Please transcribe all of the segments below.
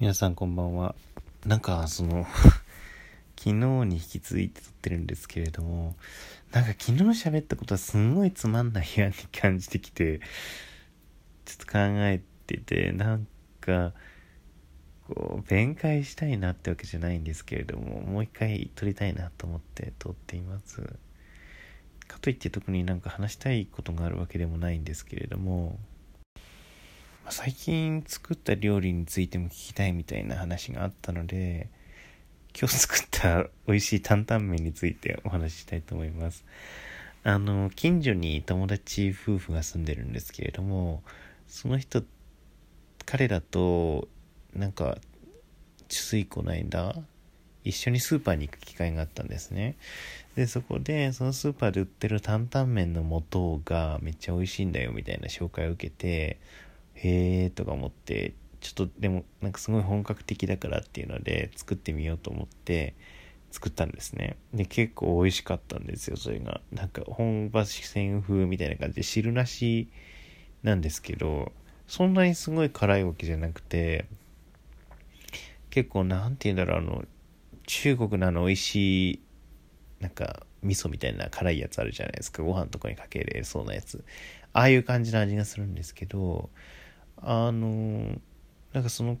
皆さんこんばんは。なんかその 昨日に引き続いて撮ってるんですけれども、なんか昨日喋ったことはすんごいつまんないように感じてきて、ちょっと考えてて、なんか、こう、弁解したいなってわけじゃないんですけれども、もう一回撮りたいなと思って撮っています。かといって特になんか話したいことがあるわけでもないんですけれども、最近作った料理についても聞きたいみたいな話があったので今日作った美味しい担々麺についてお話ししたいと思います。あの近所に友達夫婦が住んでるんですけれどもその人彼らとなんかついこの間一緒にスーパーに行く機会があったんですね。でそこでそのスーパーで売ってる担々麺の素がめっちゃ美味しいんだよみたいな紹介を受けてへえとか思ってちょっとでもなんかすごい本格的だからっていうので作ってみようと思って作ったんですね。で結構美味しかったんですよそれが。なんか本場四川風みたいな感じで汁なしなんですけどそんなにすごい辛いわけじゃなくて結構何て言うんだろうあの中国のあの美味しいなんか味噌みたいな辛いやつあるじゃないですか。ご飯とかにかけれそうなやつ。ああいう感じの味がするんですけどあのなんかその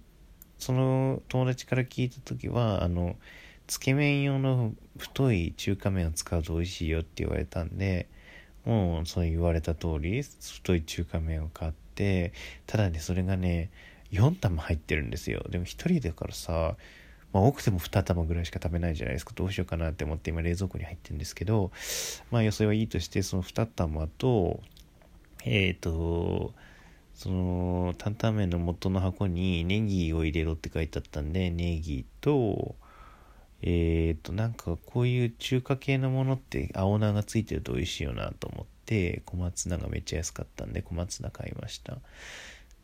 その友達から聞いた時はあのつけ麺用の太い中華麺を使うと美味しいよって言われたんでもうそう言われた通り太い中華麺を買ってただねそれがね4玉入ってるんですよ。でも1人だからさまあ、多くても2玉ぐらいしか食べないじゃないですか。どうしようかなって思って今冷蔵庫に入ってるんですけどまあ予想はいいとしてその2玉とえっ、ー、とその担々麺の元の箱にネギを入れろって書いてあったんでネギとえっ、ー、となんかこういう中華系のものって青菜がついてると美味しいよなと思って小松菜がめっちゃ安かったんで小松菜買いました。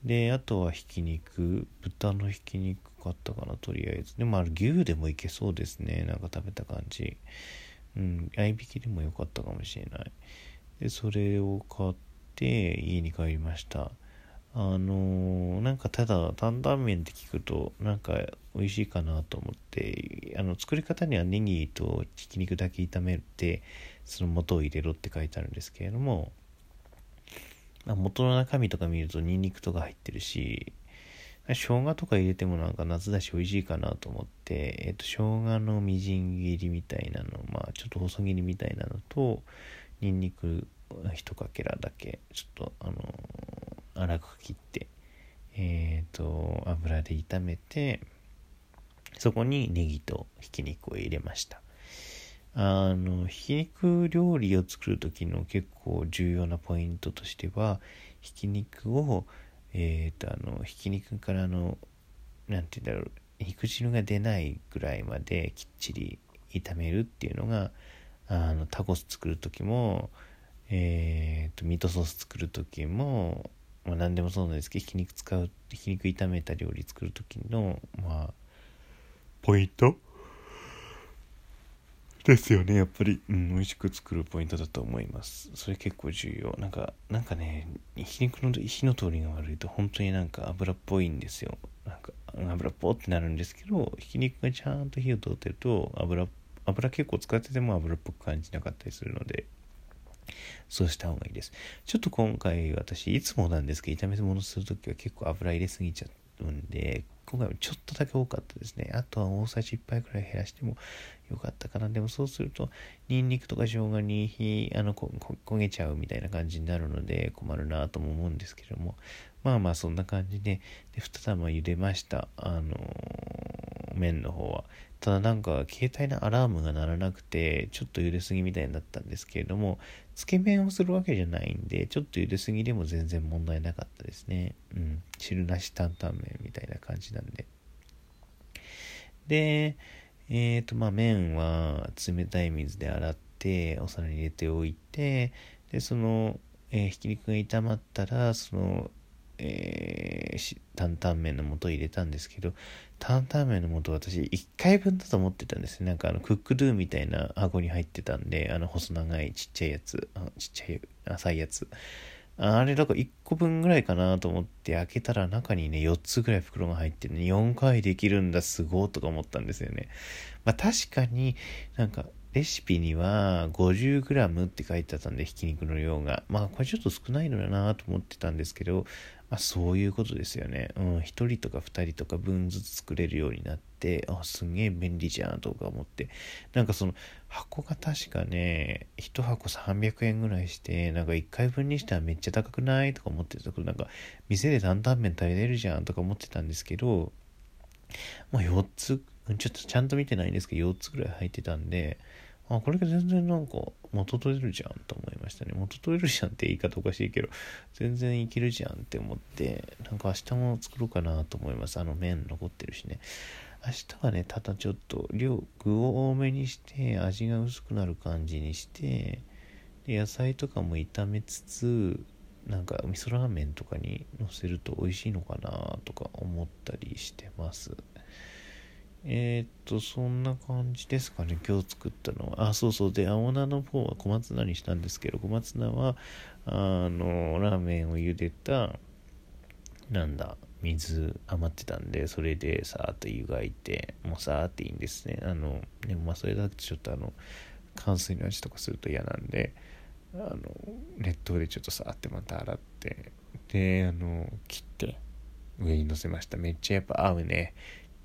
であとはひき肉豚のひき肉買ったかなとりあえず。でもあれ牛でもいけそうですねなんか食べた感じ。うん合いびきでもよかったかもしれない。でそれを買って家に帰りました。あのー、なんかただ担々麺って聞くとなんか美味しいかなと思ってあの作り方にはネギとひき肉だけ炒めてその素を入れろって書いてあるんですけれども、まあ、元の中身とか見るとニンニクとか入ってるし生姜とか入れてもなんか夏だし美味しいかなと思って、えっ、ー、と、生姜のみじん切りみたいなの、まあちょっと細切りみたいなのと、ニンニク一かけらだけ、ちょっとあの粗く切ってえっ、ー、と油で炒めてそこにネギとひき肉を入れました。あのひき肉料理を作る時の結構重要なポイントとしてはひき肉をえっ、ー、とあのひき肉からの何て言うんだろう肉汁が出ないぐらいまできっちり炒めるっていうのがあのタコス作る時もえーとミートソース作る時もまあ、何でもそうなんですけどひき肉使うひき肉炒めた料理作る時のまあポイント？ですよねやっぱり、うん、美味しく作るポイントだと思います。それ結構重要。なんかなんかねひき肉の火の通りが悪いと本当になんか油っぽいんですよ。なんか油っぽってなるんですけどひき肉がちゃんと火を通ってると油油結構使ってても油っぽく感じなかったりするので。そうした方がいいです。ちょっと今回私、いつもなんですけど、炒め物するときは結構油入れすぎちゃうんで、今回はちょっとだけ多かったですね。あとは大さじ1杯くらい減らしてもよかったかな。でもそうすると、ニンニクとか生姜に火、あの、こ焦げちゃうみたいな感じになるので困るなとも思うんですけども、まあまあそんな感じで、で、2玉茹でました。あのー、麺の方は。ただなんか携帯のアラームが鳴らなくてちょっと揺れすぎみたいになったんですけれどもつけ麺をするわけじゃないんでちょっと揺れすぎでも全然問題なかったですね。うん。汁なし担々麺みたいな感じなんで。でえっ、ー、とまあ麺は冷たい水で洗ってお皿に入れておいてでその、えー、ひき肉が炒まったらそのえー、担々麺の素入れたんですけど担々麺の素私1回分だと思ってたんですね。なんかあのクックドゥみたいな顎に入ってたんであの細長いちっちゃいやつあちっちゃい浅いやつ。あれだから1個分ぐらいかなと思って開けたら中にね4つぐらい袋が入ってね。4回できるんだすごいとか思ったんですよね。まあ確かになんかレシピには 50g って書いてあったんでひき肉の量が。まあこれちょっと少ないのだなと思ってたんですけどまあそういうことですよね。うん、1人とか2人とか分ずつ作れるようになって、あ、すげえ便利じゃんとか思って。なんかその箱が確かね、1箱300円ぐらいして、なんか1回分にしてはめっちゃ高くないとか思ってたけど、なんか店で担々麺食べれるじゃんとか思ってたんですけど、もう4つ、ちょっとちゃんと見てないんですけど、4つぐらい入ってたんで、あ、これが全然なんか元取れるじゃんと思いましたね。元取れるじゃんって言い方おかしいけど、全然いけるじゃんって思って、なんか明日も作ろうかなと思います。あの麺残ってるしね。明日はね、ただちょっと量、具を多めにして、味が薄くなる感じにして、で野菜とかも炒めつつ、なんか味噌ラーメンとかにのせると美味しいのかなとか思ったりしてます。えー、っと、そんな感じですかね、今日作ったのは。あ、そうそう。で、青菜の方は小松菜にしたんですけど、小松菜は、あの、ラーメンを茹でた、なんだ、水余ってたんで、それでさーっと湯がいて、もうさーっていいんですね。あの、でもまあそれだとちょっとあの、乾水の味とかすると嫌なんで、あの、熱湯でちょっとさーってまた洗って、で、あの、切って、上に乗せました。めっちゃやっぱ合うね。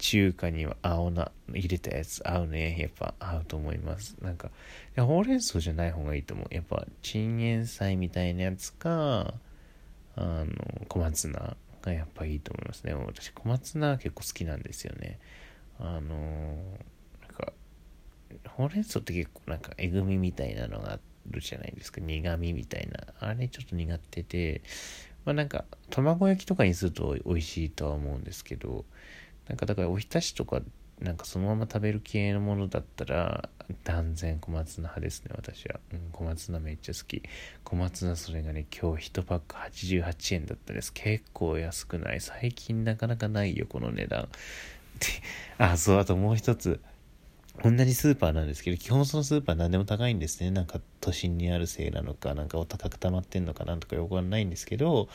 中華には青菜入れたやつ合うね。やっぱ合うと思います。なんか、ほうれん草じゃない方がいいと思う。やっぱ、チンゲン菜みたいなやつか、あの、小松菜がやっぱいいと思いますね。私、小松菜結構好きなんですよね。あの、なんか、ほうれん草って結構なんかえぐみみたいなのがあるじゃないですか。苦味みたいな。あれちょっと苦手で、まあなんか、卵焼きとかにすると美味しいとは思うんですけど、なんかだからおひたしとかなんかそのまま食べる系のものだったら断然小松菜派ですね私は、うん、小松菜めっちゃ好き。小松菜それがね今日1パック88円だったです。結構安くない？最近なかなかないよこの値段。あそうあともう一つ。同じスーパーなんですけど基本そのスーパー何でも高いんですね。なんか都心にあるせいなのかなんかお高く溜まってんのかなんとかよくわかんないんですけど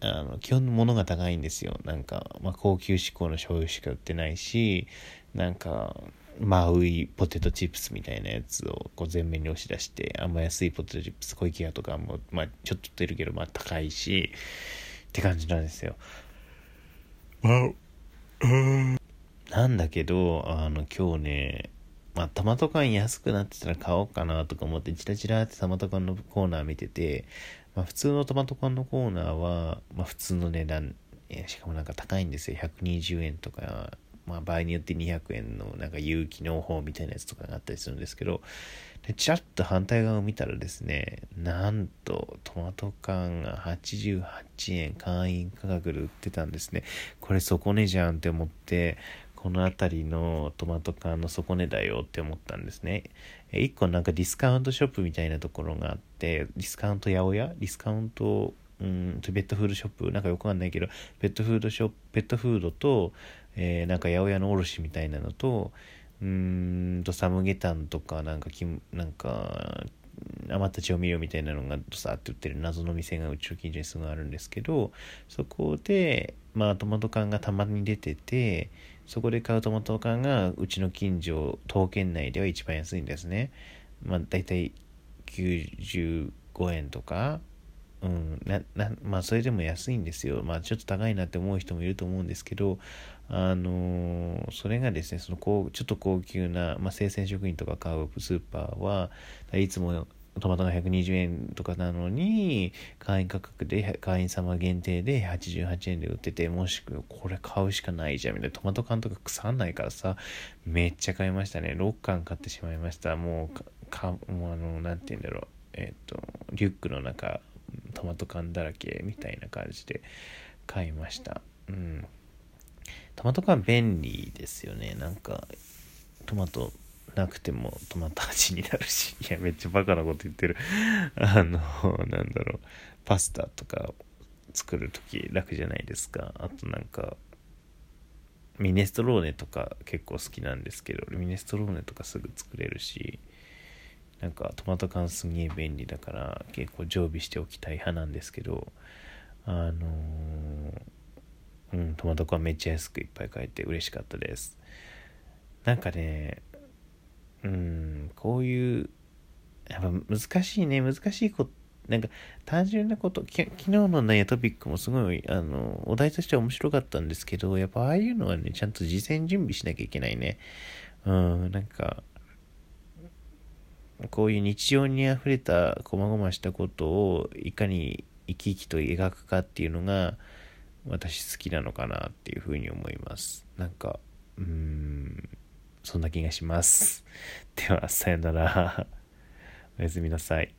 あの基本のものが高いんですよなんか、まあ、高級志向の醤油しか売ってないしなんかマウイポテトチップスみたいなやつをこう前面に押し出してあんま安いポテトチップス小池屋とかも、まあ、ちょっと出るけどまあ高いしって感じなんですよ。なんだけどあの今日ねまあ、トマト缶安くなってたら買おうかなとか思って、チラチラってトマト缶のコーナー見てて、まあ、普通のトマト缶のコーナーは、まあ、普通の値段、しかもなんか高いんですよ。120円とか、まあ、場合によって200円のなんか有機農法みたいなやつとかがあったりするんですけど、で、ちらっと反対側を見たらですね、なんとトマト缶が88円会員価格で売ってたんですね。これ底値じゃんって思って、この辺りのトマト缶の底値だよって思ったんですね。一個なんかディスカウントショップみたいなところがあって、ディスカウント八百屋？ディスカウント、うん、ペットフードショップ？なんかよくわかんないけど、ペットフードショップ、ペットフードと、えー、なんか八百屋の卸みたいなのと、うんとサムゲタンとかなんかきなんか余った調味料みたいなのがドサーって売ってる謎の店がうちの近所にすぐあるんですけどそこでまあトマト缶がたまに出ててそこで買うトマト缶がうちの近所東県内では一番安いんですね。まあ大体95円とか。うんななまあそれでも安いんですよ。まあちょっと高いなって思う人もいると思うんですけどあのー、それがですねそのこうちょっと高級な、まあ、生鮮食品とか買うスーパーはいつもトマトが120円とかなのに会員価格で会員様限定で88円で売っててもしくはこれ買うしかないじゃんみたいな。トマト缶とか腐んないからさめっちゃ買いましたね。6缶買ってしまいました。もうかもうあの何て言うんだろう。えっ、ー、とリュックの中トマト缶だらけみたいな感じで買いました。うん。トマト缶便利ですよね。なんかトマトなくてもトマト味になるし いやめっちゃバカなこと言ってる。あのなんだろう。パスタとか作る時楽じゃないですか。あとなんかミネストローネとか結構好きなんですけどミネストローネとかすぐ作れるしなんかトマト缶すげえ便利だから結構常備しておきたい派なんですけどあのー、うんトマト缶めっちゃ安くいっぱい買えて嬉しかったです。なんかねうんこういうやっぱ難しいね。難しいことなんか単純なこと昨日のねトピックもすごいあのお題としては面白かったんですけどやっぱああいうのはねちゃんと事前準備しなきゃいけないね。うんなんかこういう日常にあふれた細々したことをいかに生き生きと描くかっていうのが私好きなのかなっていうふうに思います。なんかうんそんな気がします。ではさよなら。おやすみなさい。